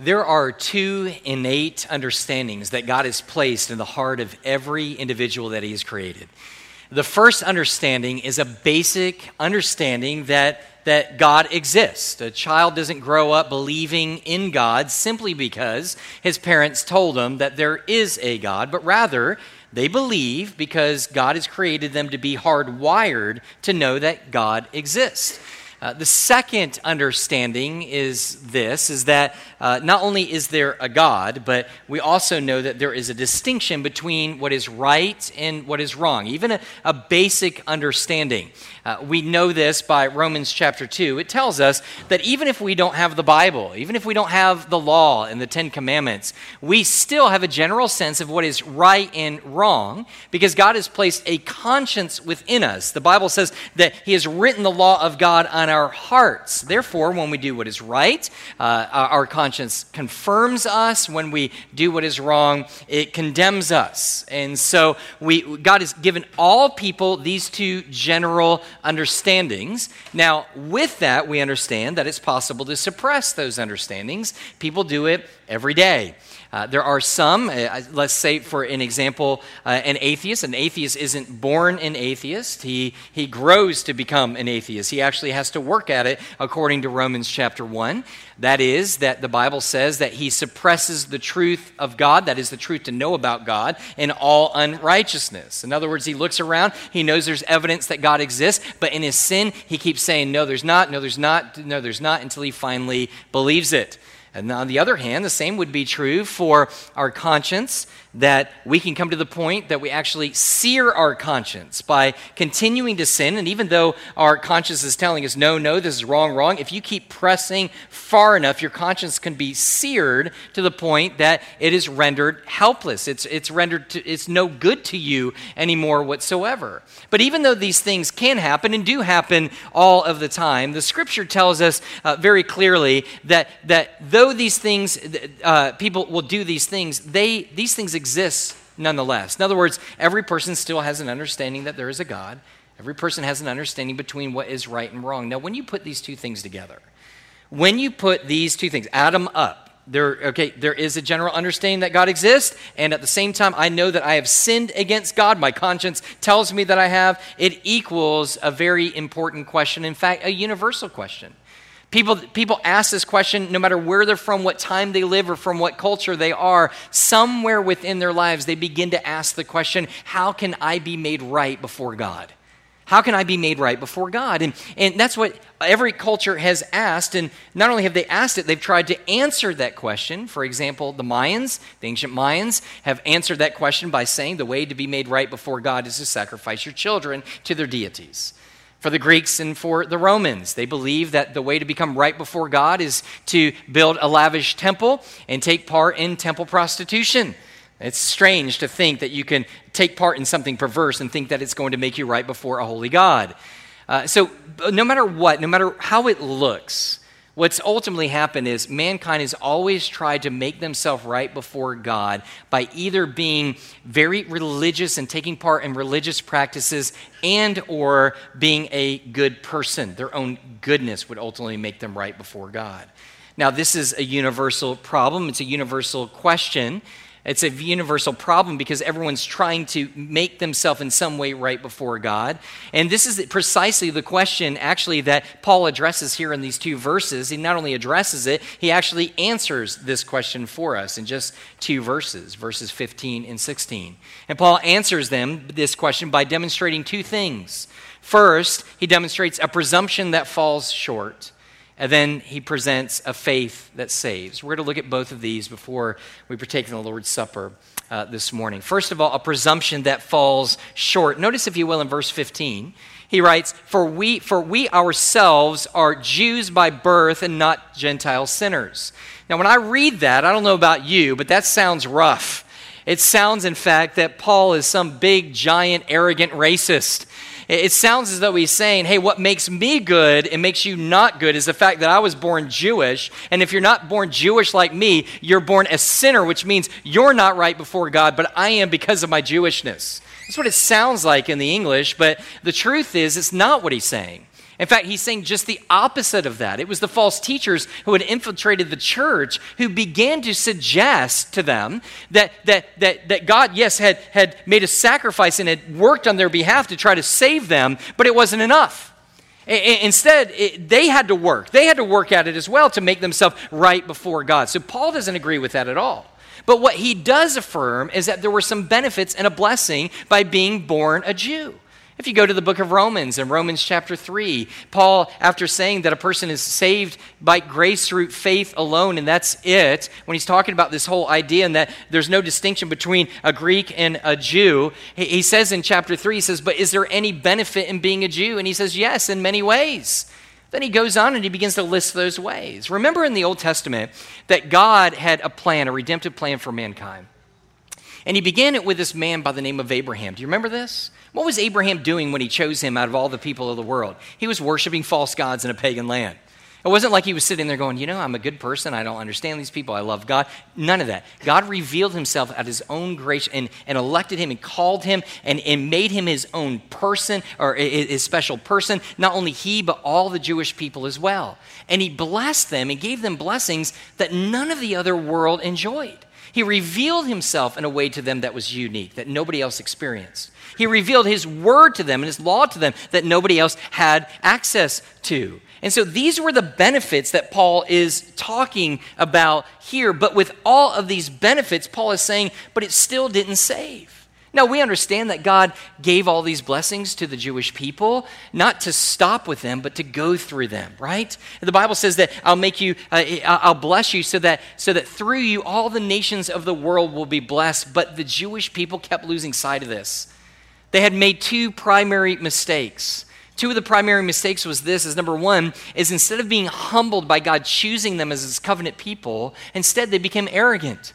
There are two innate understandings that God has placed in the heart of every individual that He has created. The first understanding is a basic understanding that, that God exists. A child doesn't grow up believing in God simply because his parents told him that there is a God, but rather they believe because God has created them to be hardwired to know that God exists. Uh, the second understanding is this is that uh, not only is there a God, but we also know that there is a distinction between what is right and what is wrong, even a, a basic understanding. Uh, we know this by Romans chapter 2. It tells us that even if we don't have the Bible, even if we don't have the law and the Ten Commandments, we still have a general sense of what is right and wrong because God has placed a conscience within us. The Bible says that He has written the law of God on our hearts. Therefore, when we do what is right, uh, our conscience confirms us. When we do what is wrong, it condemns us. And so we, God has given all people these two general understandings. Now, with that, we understand that it's possible to suppress those understandings. People do it every day. Uh, there are some, uh, let's say, for an example, uh, an atheist. An atheist isn't born an atheist, he, he grows to become an atheist. He actually has to work at it, according to Romans chapter 1. That is, that the Bible says that he suppresses the truth of God, that is, the truth to know about God, in all unrighteousness. In other words, he looks around, he knows there's evidence that God exists, but in his sin, he keeps saying, No, there's not, no, there's not, no, there's not, until he finally believes it. And on the other hand, the same would be true for our conscience that we can come to the point that we actually sear our conscience by continuing to sin. And even though our conscience is telling us, no, no, this is wrong, wrong, if you keep pressing far enough, your conscience can be seared to the point that it is rendered helpless. It's, it's rendered, to, it's no good to you anymore whatsoever. But even though these things can happen and do happen all of the time, the scripture tells us uh, very clearly that, that though these things, uh, people will do these things, they, these things exists nonetheless. In other words, every person still has an understanding that there is a God. Every person has an understanding between what is right and wrong. Now, when you put these two things together, when you put these two things, add them up, there, okay, there is a general understanding that God exists, and at the same time, I know that I have sinned against God. My conscience tells me that I have. It equals a very important question, in fact, a universal question. People, people ask this question no matter where they're from, what time they live, or from what culture they are. Somewhere within their lives, they begin to ask the question how can I be made right before God? How can I be made right before God? And, and that's what every culture has asked. And not only have they asked it, they've tried to answer that question. For example, the Mayans, the ancient Mayans, have answered that question by saying the way to be made right before God is to sacrifice your children to their deities for the Greeks and for the Romans. They believe that the way to become right before God is to build a lavish temple and take part in temple prostitution. It's strange to think that you can take part in something perverse and think that it's going to make you right before a holy God. Uh, so, no matter what, no matter how it looks, What's ultimately happened is mankind has always tried to make themselves right before God by either being very religious and taking part in religious practices and or being a good person. Their own goodness would ultimately make them right before God. Now, this is a universal problem, it's a universal question. It's a universal problem because everyone's trying to make themselves in some way right before God. And this is precisely the question, actually, that Paul addresses here in these two verses. He not only addresses it, he actually answers this question for us in just two verses, verses 15 and 16. And Paul answers them, this question, by demonstrating two things. First, he demonstrates a presumption that falls short. And then he presents a faith that saves. We're going to look at both of these before we partake in the Lord's Supper uh, this morning. First of all, a presumption that falls short. Notice, if you will, in verse 15, he writes, For we, for we ourselves are Jews by birth and not Gentile sinners. Now, when I read that, I don't know about you, but that sounds rough. It sounds, in fact, that Paul is some big, giant, arrogant racist. It sounds as though he's saying, hey, what makes me good and makes you not good is the fact that I was born Jewish. And if you're not born Jewish like me, you're born a sinner, which means you're not right before God, but I am because of my Jewishness. That's what it sounds like in the English, but the truth is, it's not what he's saying. In fact, he's saying just the opposite of that. It was the false teachers who had infiltrated the church who began to suggest to them that, that, that, that God, yes, had, had made a sacrifice and had worked on their behalf to try to save them, but it wasn't enough. Instead, it, they had to work. They had to work at it as well to make themselves right before God. So Paul doesn't agree with that at all. But what he does affirm is that there were some benefits and a blessing by being born a Jew. If you go to the book of Romans, in Romans chapter 3, Paul, after saying that a person is saved by grace through faith alone, and that's it, when he's talking about this whole idea and that there's no distinction between a Greek and a Jew, he says in chapter 3, he says, But is there any benefit in being a Jew? And he says, Yes, in many ways. Then he goes on and he begins to list those ways. Remember in the Old Testament that God had a plan, a redemptive plan for mankind. And he began it with this man by the name of Abraham. Do you remember this? What was Abraham doing when he chose him out of all the people of the world? He was worshiping false gods in a pagan land. It wasn't like he was sitting there going, You know, I'm a good person. I don't understand these people. I love God. None of that. God revealed himself at his own grace and, and elected him and called him and, and made him his own person or his special person. Not only he, but all the Jewish people as well. And he blessed them and gave them blessings that none of the other world enjoyed. He revealed himself in a way to them that was unique, that nobody else experienced. He revealed his word to them and his law to them that nobody else had access to. And so these were the benefits that Paul is talking about here. But with all of these benefits, Paul is saying, but it still didn't save. Now, we understand that God gave all these blessings to the Jewish people, not to stop with them, but to go through them, right? The Bible says that I'll make you, uh, I'll bless you so that, so that through you all the nations of the world will be blessed. But the Jewish people kept losing sight of this. They had made two primary mistakes. Two of the primary mistakes was this is number one is instead of being humbled by God choosing them as his covenant people, instead they became arrogant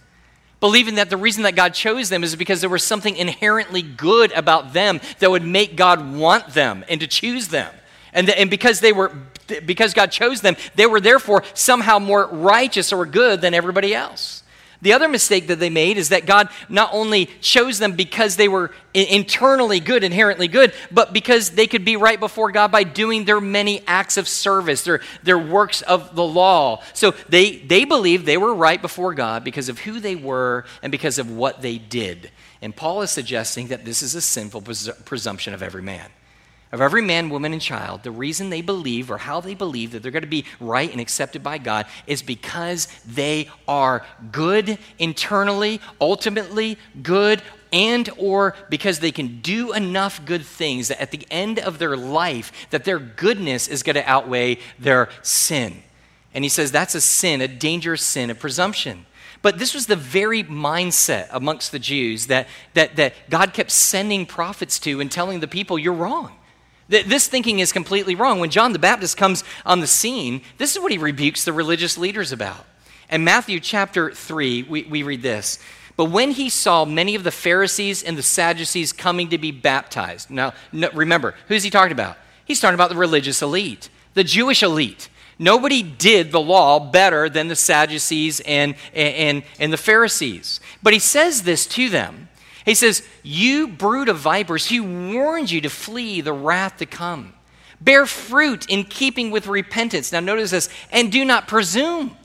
believing that the reason that God chose them is because there was something inherently good about them that would make God want them and to choose them. And, the, and because they were because God chose them, they were therefore somehow more righteous or good than everybody else. The other mistake that they made is that God not only chose them because they were internally good, inherently good, but because they could be right before God by doing their many acts of service, their, their works of the law. So they, they believed they were right before God because of who they were and because of what they did. And Paul is suggesting that this is a sinful presumption of every man of every man, woman, and child, the reason they believe or how they believe that they're going to be right and accepted by God is because they are good internally, ultimately good, and or because they can do enough good things that at the end of their life that their goodness is going to outweigh their sin. And he says that's a sin, a dangerous sin, a presumption. But this was the very mindset amongst the Jews that, that, that God kept sending prophets to and telling the people, you're wrong. This thinking is completely wrong. When John the Baptist comes on the scene, this is what he rebukes the religious leaders about. In Matthew chapter 3, we, we read this. But when he saw many of the Pharisees and the Sadducees coming to be baptized, now no, remember, who's he talking about? He's talking about the religious elite, the Jewish elite. Nobody did the law better than the Sadducees and, and, and the Pharisees. But he says this to them he says, You brood of vipers, he warned you to flee the wrath to come. Bear fruit in keeping with repentance. Now, notice this, and do not presume.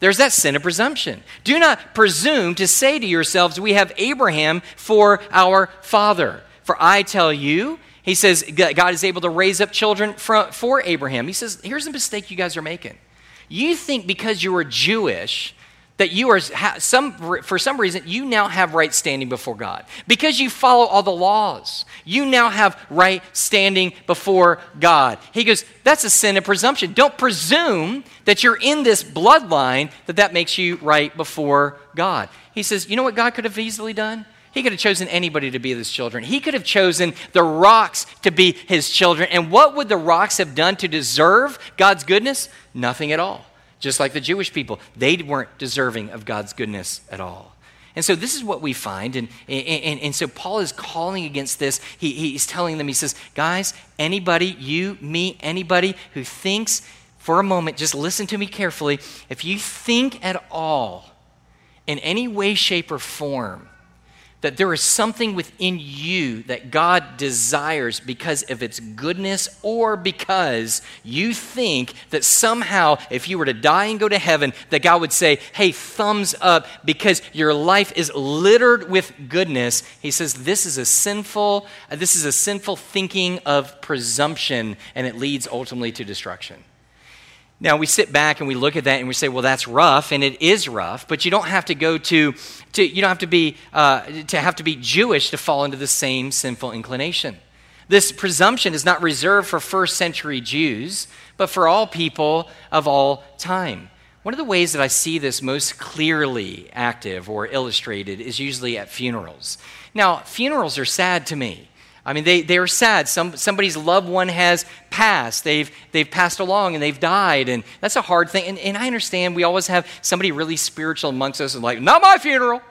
There's that sin of presumption. Do not presume to say to yourselves, We have Abraham for our father. For I tell you, he says, God is able to raise up children for Abraham. He says, Here's the mistake you guys are making. You think because you are Jewish, that you are some for some reason you now have right standing before God because you follow all the laws. You now have right standing before God. He goes, that's a sin of presumption. Don't presume that you're in this bloodline that that makes you right before God. He says, you know what God could have easily done? He could have chosen anybody to be his children. He could have chosen the rocks to be his children. And what would the rocks have done to deserve God's goodness? Nothing at all just like the Jewish people. They weren't deserving of God's goodness at all. And so this is what we find. And, and, and so Paul is calling against this. He, he's telling them, he says, guys, anybody, you, me, anybody who thinks for a moment, just listen to me carefully. If you think at all in any way, shape, or form that there is something within you that God desires because of its goodness or because you think that somehow if you were to die and go to heaven that God would say, "Hey, thumbs up because your life is littered with goodness." He says this is a sinful this is a sinful thinking of presumption and it leads ultimately to destruction. Now, we sit back and we look at that and we say, well, that's rough, and it is rough, but you don't have to go to, to you don't have to be, uh, to have to be Jewish to fall into the same sinful inclination. This presumption is not reserved for first century Jews, but for all people of all time. One of the ways that I see this most clearly active or illustrated is usually at funerals. Now, funerals are sad to me. I mean, they, they are sad. Some, somebody's loved one has passed. They've, they've passed along and they've died. And that's a hard thing. And, and I understand we always have somebody really spiritual amongst us and like, not my funeral.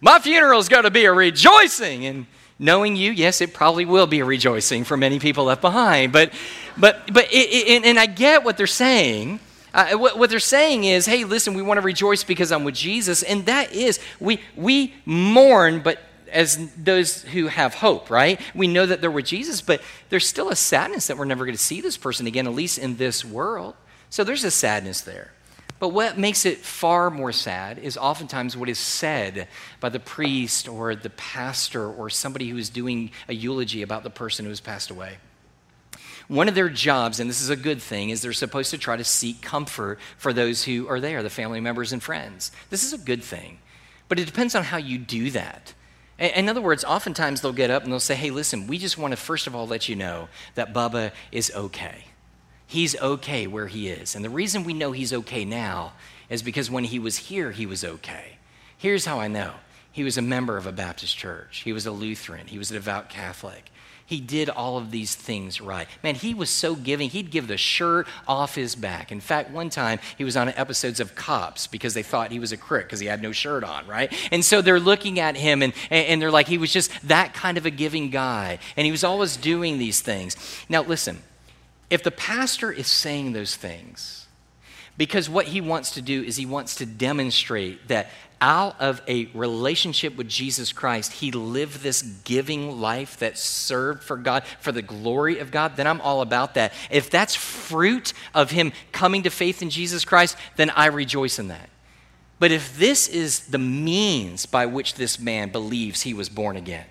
My funeral is going to be a rejoicing. And knowing you, yes, it probably will be a rejoicing for many people left behind. But, but, but it, it, and I get what they're saying. Uh, what, what, they're saying is, hey, listen, we want to rejoice because I'm with Jesus. And that is, we, we mourn, but as those who have hope, right? We know that they're with Jesus, but there's still a sadness that we're never going to see this person again, at least in this world. So there's a sadness there. But what makes it far more sad is oftentimes what is said by the priest or the pastor or somebody who is doing a eulogy about the person who has passed away. One of their jobs, and this is a good thing, is they're supposed to try to seek comfort for those who are there, the family members and friends. This is a good thing. But it depends on how you do that. In other words, oftentimes they'll get up and they'll say, Hey, listen, we just want to first of all let you know that Bubba is okay. He's okay where he is. And the reason we know he's okay now is because when he was here, he was okay. Here's how I know he was a member of a Baptist church, he was a Lutheran, he was a devout Catholic. He did all of these things right. Man, he was so giving, he'd give the shirt off his back. In fact, one time he was on episodes of Cops because they thought he was a crook because he had no shirt on, right? And so they're looking at him and, and they're like, he was just that kind of a giving guy. And he was always doing these things. Now, listen, if the pastor is saying those things, because what he wants to do is he wants to demonstrate that out of a relationship with Jesus Christ, he lived this giving life that served for God, for the glory of God, then I'm all about that. If that's fruit of him coming to faith in Jesus Christ, then I rejoice in that. But if this is the means by which this man believes he was born again,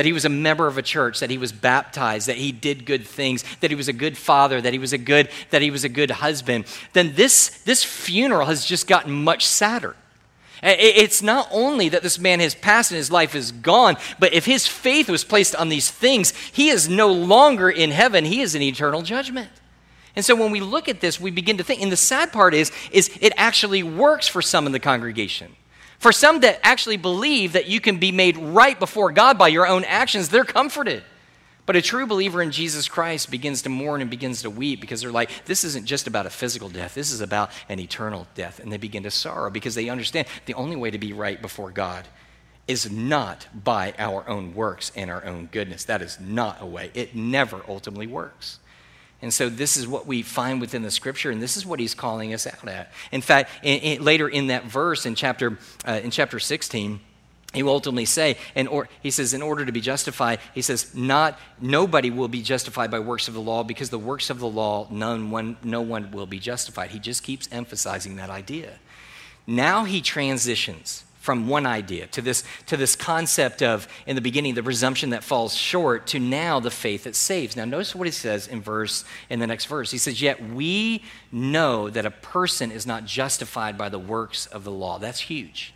that he was a member of a church, that he was baptized, that he did good things, that he was a good father, that he was a good, that he was a good husband, then this, this funeral has just gotten much sadder. It's not only that this man has passed and his life is gone, but if his faith was placed on these things, he is no longer in heaven, he is in eternal judgment. And so when we look at this, we begin to think, and the sad part is, is it actually works for some in the congregation. For some that actually believe that you can be made right before God by your own actions, they're comforted. But a true believer in Jesus Christ begins to mourn and begins to weep because they're like, this isn't just about a physical death, this is about an eternal death. And they begin to sorrow because they understand the only way to be right before God is not by our own works and our own goodness. That is not a way. It never ultimately works. And so, this is what we find within the scripture, and this is what he's calling us out at. In fact, in, in, later in that verse in chapter, uh, in chapter 16, he will ultimately say, and or, he says, in order to be justified, he says, not nobody will be justified by works of the law because the works of the law, none one, no one will be justified. He just keeps emphasizing that idea. Now he transitions from one idea to this, to this concept of, in the beginning, the presumption that falls short, to now the faith that saves. Now, notice what he says in verse, in the next verse. He says, Yet we know that a person is not justified by the works of the law. That's huge.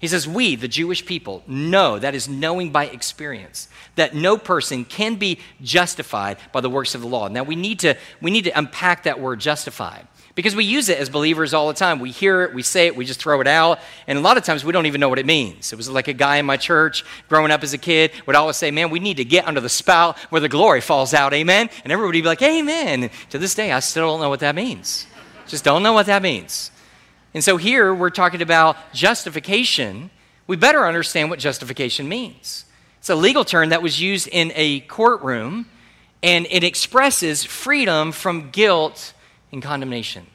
He says, We, the Jewish people, know, that is knowing by experience, that no person can be justified by the works of the law. Now, we need to, we need to unpack that word justified because we use it as believers all the time. We hear it, we say it, we just throw it out, and a lot of times we don't even know what it means. It was like a guy in my church growing up as a kid would always say, Man, we need to get under the spout where the glory falls out, amen? And everybody would be like, Amen. To this day, I still don't know what that means. Just don't know what that means. And so here we're talking about justification. We better understand what justification means. It's a legal term that was used in a courtroom, and it expresses freedom from guilt and condemnation.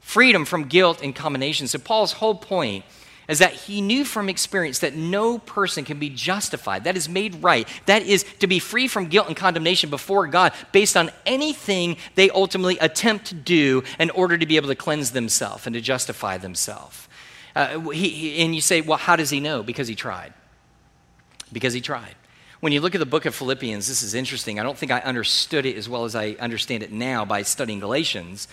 Freedom from guilt and condemnation. So, Paul's whole point is that he knew from experience that no person can be justified, that is made right, that is to be free from guilt and condemnation before God based on anything they ultimately attempt to do in order to be able to cleanse themselves and to justify themselves. Uh, he, he, and you say, well, how does he know? Because he tried. Because he tried. When you look at the book of Philippians, this is interesting. I don't think I understood it as well as I understand it now by studying Galatians.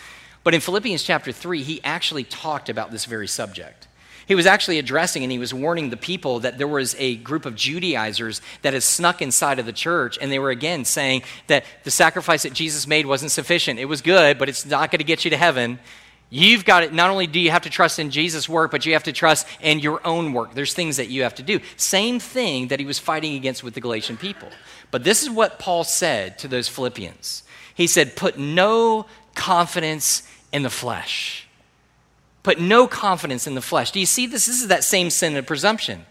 But in Philippians chapter 3, he actually talked about this very subject. He was actually addressing and he was warning the people that there was a group of Judaizers that had snuck inside of the church, and they were again saying that the sacrifice that Jesus made wasn't sufficient. It was good, but it's not going to get you to heaven. You've got it. Not only do you have to trust in Jesus' work, but you have to trust in your own work. There's things that you have to do. Same thing that he was fighting against with the Galatian people. But this is what Paul said to those Philippians. He said, Put no confidence in the flesh. Put no confidence in the flesh. Do you see this? This is that same sin of presumption.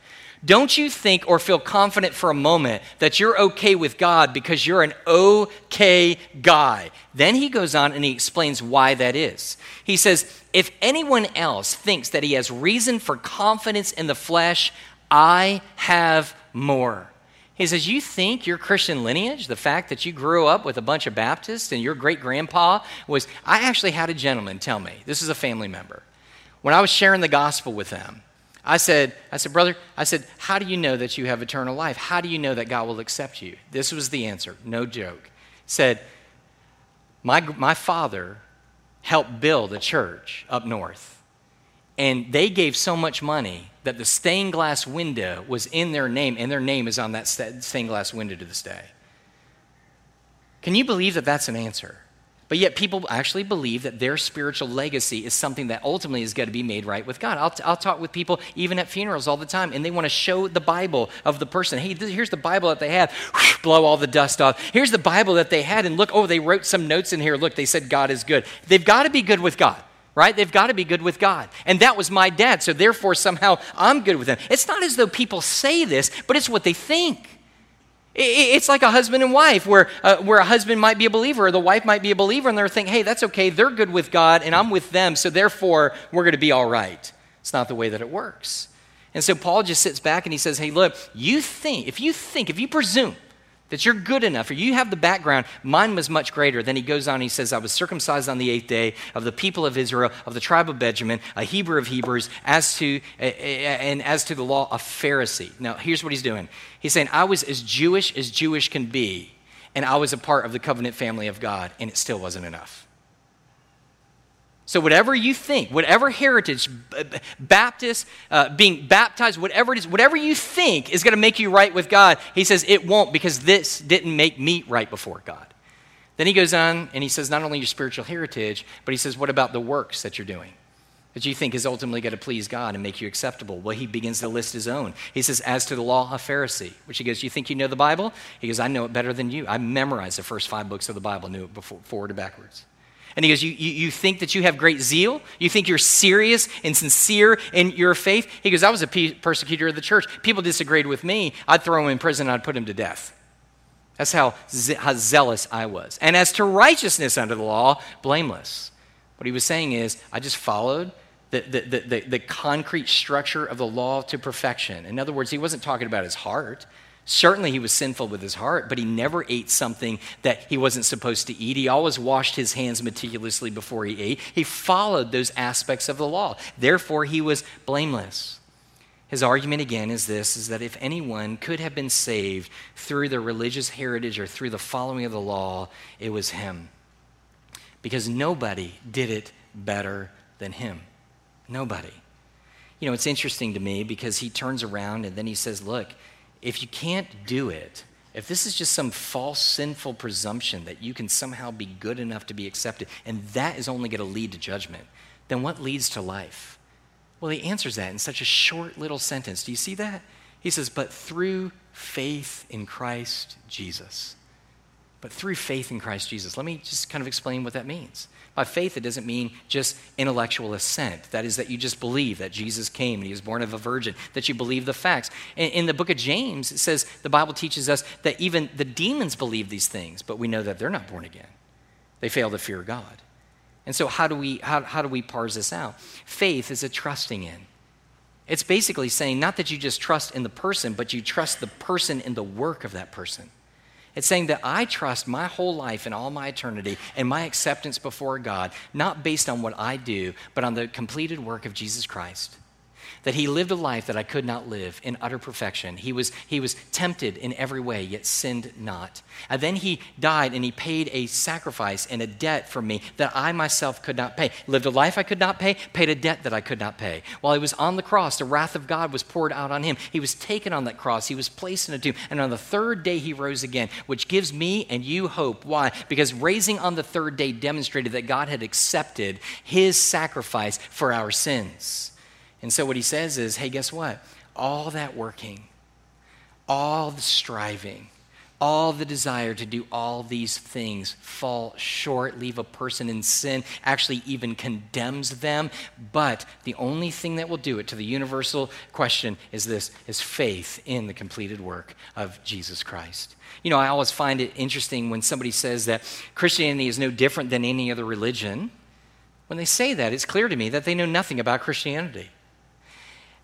Don't you think or feel confident for a moment that you're okay with God because you're an okay guy. Then he goes on and he explains why that is. He says, If anyone else thinks that he has reason for confidence in the flesh, I have more. He says, You think your Christian lineage, the fact that you grew up with a bunch of Baptists and your great grandpa was. I actually had a gentleman tell me, this is a family member. When I was sharing the gospel with them, I said, I said, brother, I said, how do you know that you have eternal life? How do you know that God will accept you? This was the answer, no joke. Said, my, my father helped build a church up north, and they gave so much money that the stained glass window was in their name, and their name is on that stained glass window to this day. Can you believe that that's an answer? But yet, people actually believe that their spiritual legacy is something that ultimately is going to be made right with God. I'll, I'll talk with people even at funerals all the time, and they want to show the Bible of the person. Hey, this, here's the Bible that they had. Blow all the dust off. Here's the Bible that they had, and look, oh, they wrote some notes in here. Look, they said God is good. They've got to be good with God right? They've got to be good with God. And that was my dad, so therefore somehow I'm good with him. It's not as though people say this, but it's what they think. It's like a husband and wife, where, uh, where a husband might be a believer or the wife might be a believer, and they're thinking, hey, that's okay. They're good with God, and I'm with them, so therefore we're going to be all right. It's not the way that it works. And so Paul just sits back and he says, hey, look, you think, if you think, if you presume that you're good enough or you have the background. Mine was much greater. Then he goes on, he says, I was circumcised on the eighth day of the people of Israel, of the tribe of Benjamin, a Hebrew of Hebrews, as to, and as to the law, a Pharisee. Now, here's what he's doing he's saying, I was as Jewish as Jewish can be, and I was a part of the covenant family of God, and it still wasn't enough. So, whatever you think, whatever heritage, Baptist, uh, being baptized, whatever it is, whatever you think is going to make you right with God, he says it won't because this didn't make me right before God. Then he goes on and he says, not only your spiritual heritage, but he says, what about the works that you're doing? That you think is ultimately going to please God and make you acceptable. Well, he begins to list his own. He says, as to the law, of Pharisee, which he goes, You think you know the Bible? He goes, I know it better than you. I memorized the first five books of the Bible, knew it before, forward and backwards. And he goes, you, you, you, think that you have great zeal? You think you're serious and sincere in your faith? He goes, I was a persecutor of the church. People disagreed with me. I'd throw him in prison, I'd put him to death. That's how, ze- how zealous I was. And as to righteousness under the law, blameless. What he was saying is, I just followed the, the, the, the concrete structure of the law to perfection. In other words, he wasn't talking about his heart. Certainly, he was sinful with his heart, but he never ate something that he wasn't supposed to eat. He always washed his hands meticulously before he ate. He followed those aspects of the law. Therefore, he was blameless. His argument again is this is that if anyone could have been saved through their religious heritage or through the following of the law, it was him. Because nobody did it better than him. Nobody. You know, it's interesting to me because he turns around and then he says, Look, if you can't do it, if this is just some false, sinful presumption that you can somehow be good enough to be accepted, and that is only going to lead to judgment, then what leads to life? Well, he answers that in such a short little sentence. Do you see that? He says, But through faith in Christ Jesus. But through faith in Christ Jesus. Let me just kind of explain what that means. By faith, it doesn't mean just intellectual assent. That is, that you just believe that Jesus came and he was born of a virgin, that you believe the facts. In, in the book of James, it says the Bible teaches us that even the demons believe these things, but we know that they're not born again. They fail to fear God. And so, how do we, how, how do we parse this out? Faith is a trusting in. It's basically saying not that you just trust in the person, but you trust the person in the work of that person. It's saying that I trust my whole life and all my eternity and my acceptance before God, not based on what I do, but on the completed work of Jesus Christ that he lived a life that I could not live in utter perfection. He was, he was tempted in every way, yet sinned not. And then he died and he paid a sacrifice and a debt for me that I myself could not pay. Lived a life I could not pay, paid a debt that I could not pay. While he was on the cross, the wrath of God was poured out on him. He was taken on that cross, he was placed in a tomb, and on the third day he rose again, which gives me and you hope. Why? Because raising on the third day demonstrated that God had accepted his sacrifice for our sins. And so what he says is hey, guess what? All that working, all the striving, all the desire to do all these things fall short, leave a person in sin, actually even condemns them. But the only thing that will do it to the universal question is this is faith in the completed work of Jesus Christ. You know, I always find it interesting when somebody says that Christianity is no different than any other religion. When they say that, it's clear to me that they know nothing about Christianity.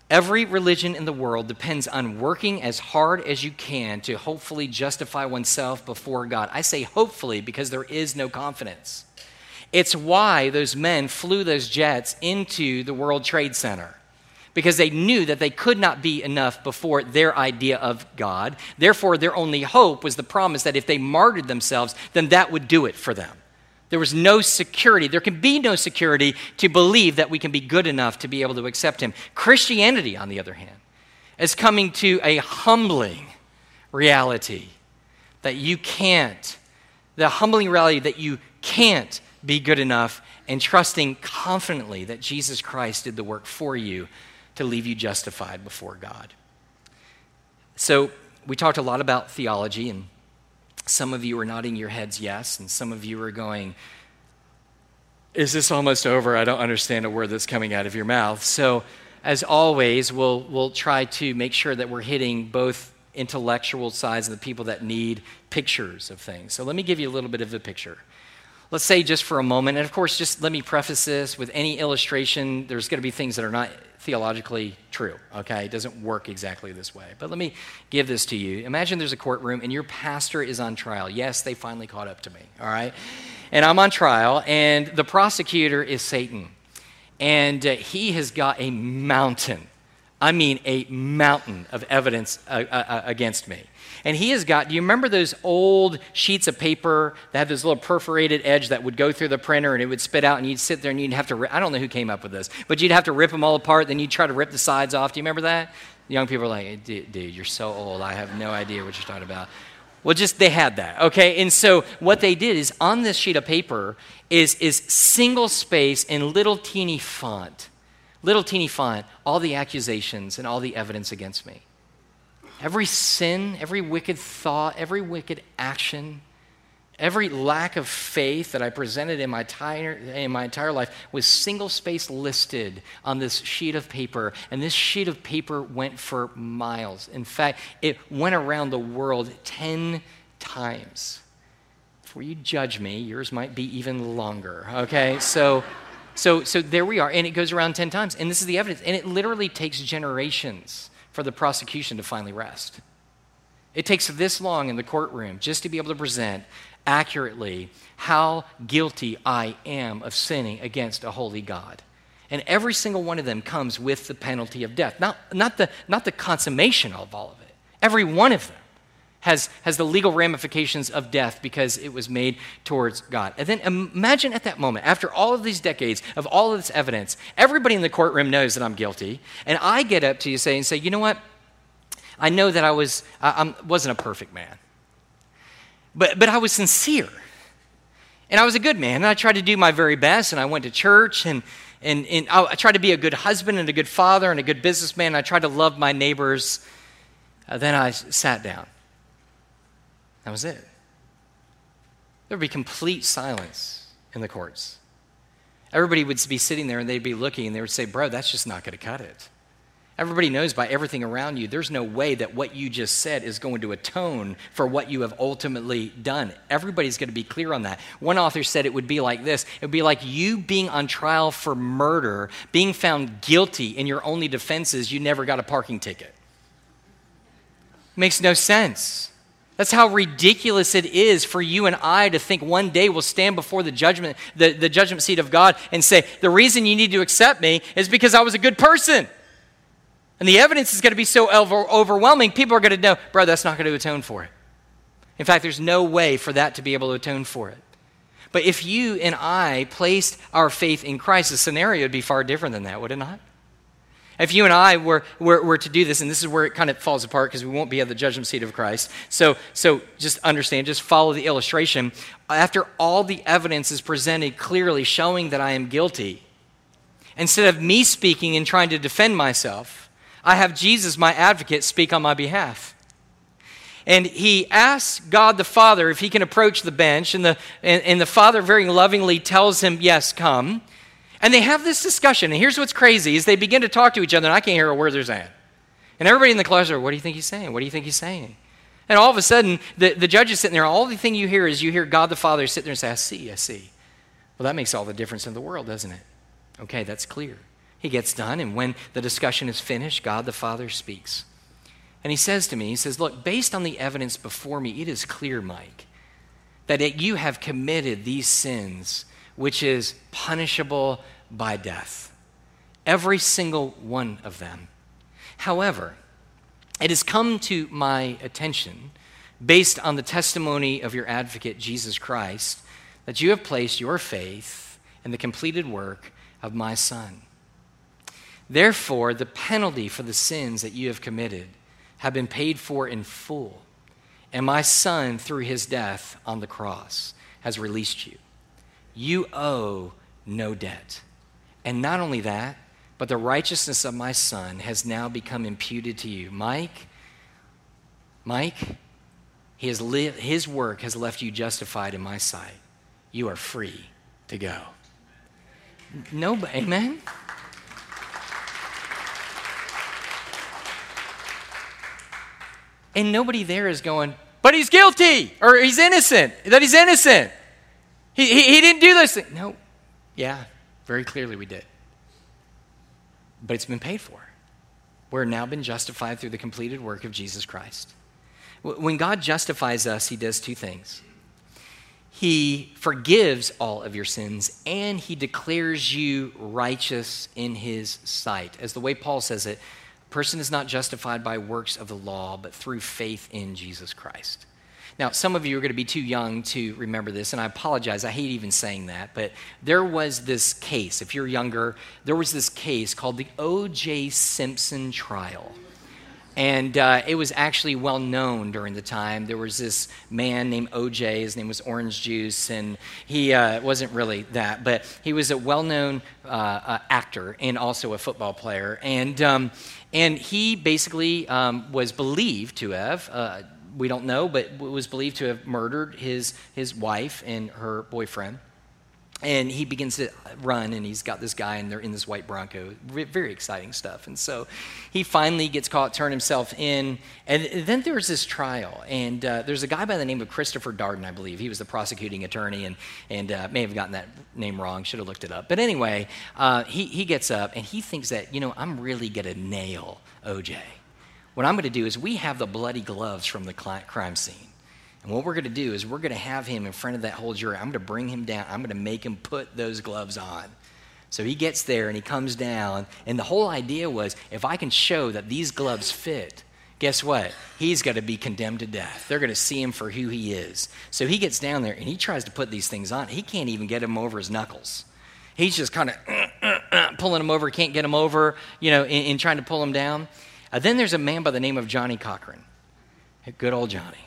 Every religion in the world depends on working as hard as you can to hopefully justify oneself before God. I say hopefully because there is no confidence. It's why those men flew those jets into the World Trade Center because they knew that they could not be enough before their idea of God. Therefore, their only hope was the promise that if they martyred themselves, then that would do it for them. There was no security. There can be no security to believe that we can be good enough to be able to accept Him. Christianity, on the other hand, is coming to a humbling reality that you can't, the humbling reality that you can't be good enough, and trusting confidently that Jesus Christ did the work for you to leave you justified before God. So, we talked a lot about theology and some of you are nodding your heads yes, and some of you are going, Is this almost over? I don't understand a word that's coming out of your mouth. So, as always, we'll, we'll try to make sure that we're hitting both intellectual sides and the people that need pictures of things. So, let me give you a little bit of a picture. Let's say just for a moment, and of course, just let me preface this with any illustration, there's going to be things that are not theologically true, okay? It doesn't work exactly this way. But let me give this to you. Imagine there's a courtroom and your pastor is on trial. Yes, they finally caught up to me, all right? And I'm on trial, and the prosecutor is Satan. And uh, he has got a mountain, I mean, a mountain of evidence uh, uh, uh against me. And he has got, do you remember those old sheets of paper that had this little perforated edge that would go through the printer and it would spit out and you'd sit there and you'd have to, I don't know who came up with this, but you'd have to rip them all apart, then you'd try to rip the sides off. Do you remember that? young people are like, dude, you're so old. I have no idea what you're talking about. Well, just they had that, okay? And so what they did is on this sheet of paper is, is single space in little teeny font, little teeny font, all the accusations and all the evidence against me. Every sin, every wicked thought, every wicked action, every lack of faith that I presented in my entire, in my entire life was single space listed on this sheet of paper. And this sheet of paper went for miles. In fact, it went around the world 10 times. Before you judge me, yours might be even longer, okay? So. So, so there we are, and it goes around 10 times. And this is the evidence. And it literally takes generations for the prosecution to finally rest. It takes this long in the courtroom just to be able to present accurately how guilty I am of sinning against a holy God. And every single one of them comes with the penalty of death. Not, not, the, not the consummation of all of it. Every one of them has, has the legal ramifications of death because it was made towards God. And then imagine at that moment, after all of these decades of all of this evidence, everybody in the courtroom knows that I'm guilty. And I get up to you say, and say, you know what? I know that I was, I, wasn't a perfect man, but, but I was sincere. And I was a good man. And I tried to do my very best. And I went to church and, and, and I tried to be a good husband and a good father and a good businessman. I tried to love my neighbors. Uh, then I sat down. That was it. There would be complete silence in the courts. Everybody would be sitting there and they'd be looking and they would say, Bro, that's just not going to cut it. Everybody knows by everything around you, there's no way that what you just said is going to atone for what you have ultimately done. Everybody's going to be clear on that. One author said it would be like this it would be like you being on trial for murder, being found guilty, and your only defense is you never got a parking ticket. Makes no sense. That's how ridiculous it is for you and I to think one day we'll stand before the judgment, the, the judgment seat of God and say, the reason you need to accept me is because I was a good person. And the evidence is going to be so over, overwhelming, people are going to know, bro, that's not going to atone for it. In fact, there's no way for that to be able to atone for it. But if you and I placed our faith in Christ, the scenario would be far different than that, would it not? If you and I were, were, were to do this, and this is where it kind of falls apart because we won't be at the judgment seat of Christ. So, so just understand, just follow the illustration. After all the evidence is presented clearly showing that I am guilty, instead of me speaking and trying to defend myself, I have Jesus, my advocate, speak on my behalf. And he asks God the Father if he can approach the bench, and the, and, and the Father very lovingly tells him, Yes, come. And they have this discussion. And here's what's crazy is they begin to talk to each other, and I can't hear a word they're saying. And everybody in the class are, What do you think he's saying? What do you think he's saying? And all of a sudden, the, the judge is sitting there. All the thing you hear is you hear God the Father sit there and say, I see, I see. Well, that makes all the difference in the world, doesn't it? Okay, that's clear. He gets done, and when the discussion is finished, God the Father speaks. And he says to me, He says, Look, based on the evidence before me, it is clear, Mike, that it, you have committed these sins, which is punishable by death. Every single one of them. However, it has come to my attention, based on the testimony of your advocate, Jesus Christ, that you have placed your faith in the completed work of my Son. Therefore, the penalty for the sins that you have committed have been paid for in full. And my son, through his death on the cross, has released you. You owe no debt. And not only that, but the righteousness of my son has now become imputed to you. Mike, Mike, has li- his work has left you justified in my sight. You are free to go. No, amen? And nobody there is going, but he's guilty or he's innocent, that he's innocent. He, he, he didn't do this thing. No, yeah, very clearly we did. But it's been paid for. We're now been justified through the completed work of Jesus Christ. When God justifies us, he does two things. He forgives all of your sins and he declares you righteous in his sight. As the way Paul says it, a person is not justified by works of the law, but through faith in Jesus Christ. Now, some of you are going to be too young to remember this, and I apologize. I hate even saying that, but there was this case. If you're younger, there was this case called the O.J. Simpson trial. And uh, it was actually well known during the time. There was this man named OJ, his name was Orange Juice, and he uh, wasn't really that, but he was a well known uh, uh, actor and also a football player. And, um, and he basically um, was believed to have, uh, we don't know, but was believed to have murdered his, his wife and her boyfriend. And he begins to run and he's got this guy and they're in this white bronco. Very exciting stuff. And so he finally gets caught turn himself in. And then there's this trial and uh, there's a guy by the name of christopher darden i believe. He was the prosecuting attorney and, and uh, may have gotten that name wrong. Should have looked it up. But anyway uh, he, he gets up and he thinks that you know i'm really going to nail oj what i'm going to do is we have the bloody gloves from the crime scene and what we're going to do is we're going to have him in front of that whole jury. I'm going to bring him down. I'm going to make him put those gloves on. So he gets there and he comes down. And the whole idea was if I can show that these gloves fit, guess what? He's going to be condemned to death. They're going to see him for who he is. So he gets down there and he tries to put these things on. He can't even get them over his knuckles. He's just kind of uh, uh, uh, pulling them over, can't get them over, you know, in, in trying to pull them down. Uh, then there's a man by the name of Johnnie Cochran. Good old Johnny.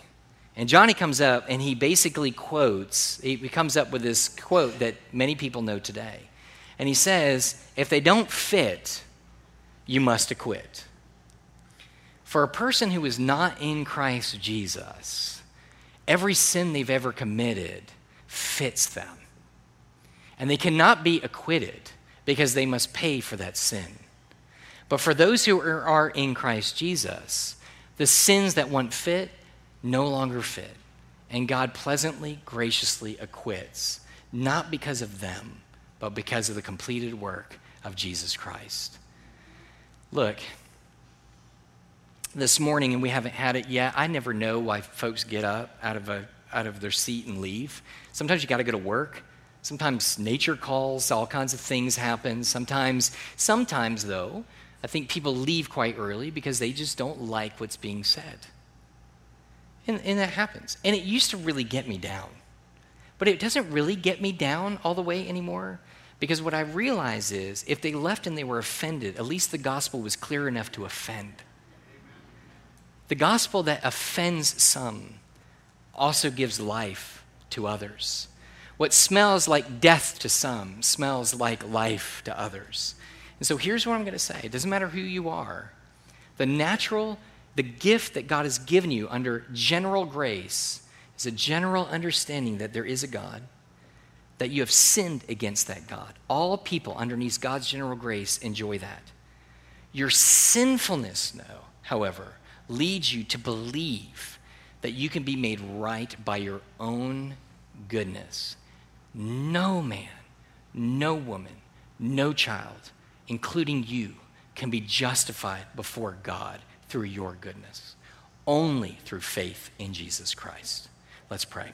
And Johnny comes up and he basically quotes, he comes up with this quote that many people know today. And he says, If they don't fit, you must acquit. For a person who is not in Christ Jesus, every sin they've ever committed fits them. And they cannot be acquitted because they must pay for that sin. But for those who are in Christ Jesus, the sins that once fit no longer fit. And God pleasantly, graciously acquits, not because of them, but because of the completed work of Jesus Christ. Look, this morning, and we haven't had it yet, I never know why folks get up out of, a, out of their seat and leave. Sometimes you got to go to work. Sometimes nature calls, all kinds of things happen. Sometimes, sometimes though, I think people leave quite early because they just don't like what's being said. And, and that happens. And it used to really get me down. But it doesn't really get me down all the way anymore because what I realize is if they left and they were offended, at least the gospel was clear enough to offend. The gospel that offends some also gives life to others. What smells like death to some smells like life to others. And so here's what I'm going to say it doesn't matter who you are, the natural, the gift that God has given you under general grace is a general understanding that there is a God, that you have sinned against that God. All people underneath God's general grace enjoy that. Your sinfulness, no, however, leads you to believe that you can be made right by your own goodness. No man, no woman, no child including you, can be justified before God through your goodness, only through faith in Jesus Christ. Let's pray.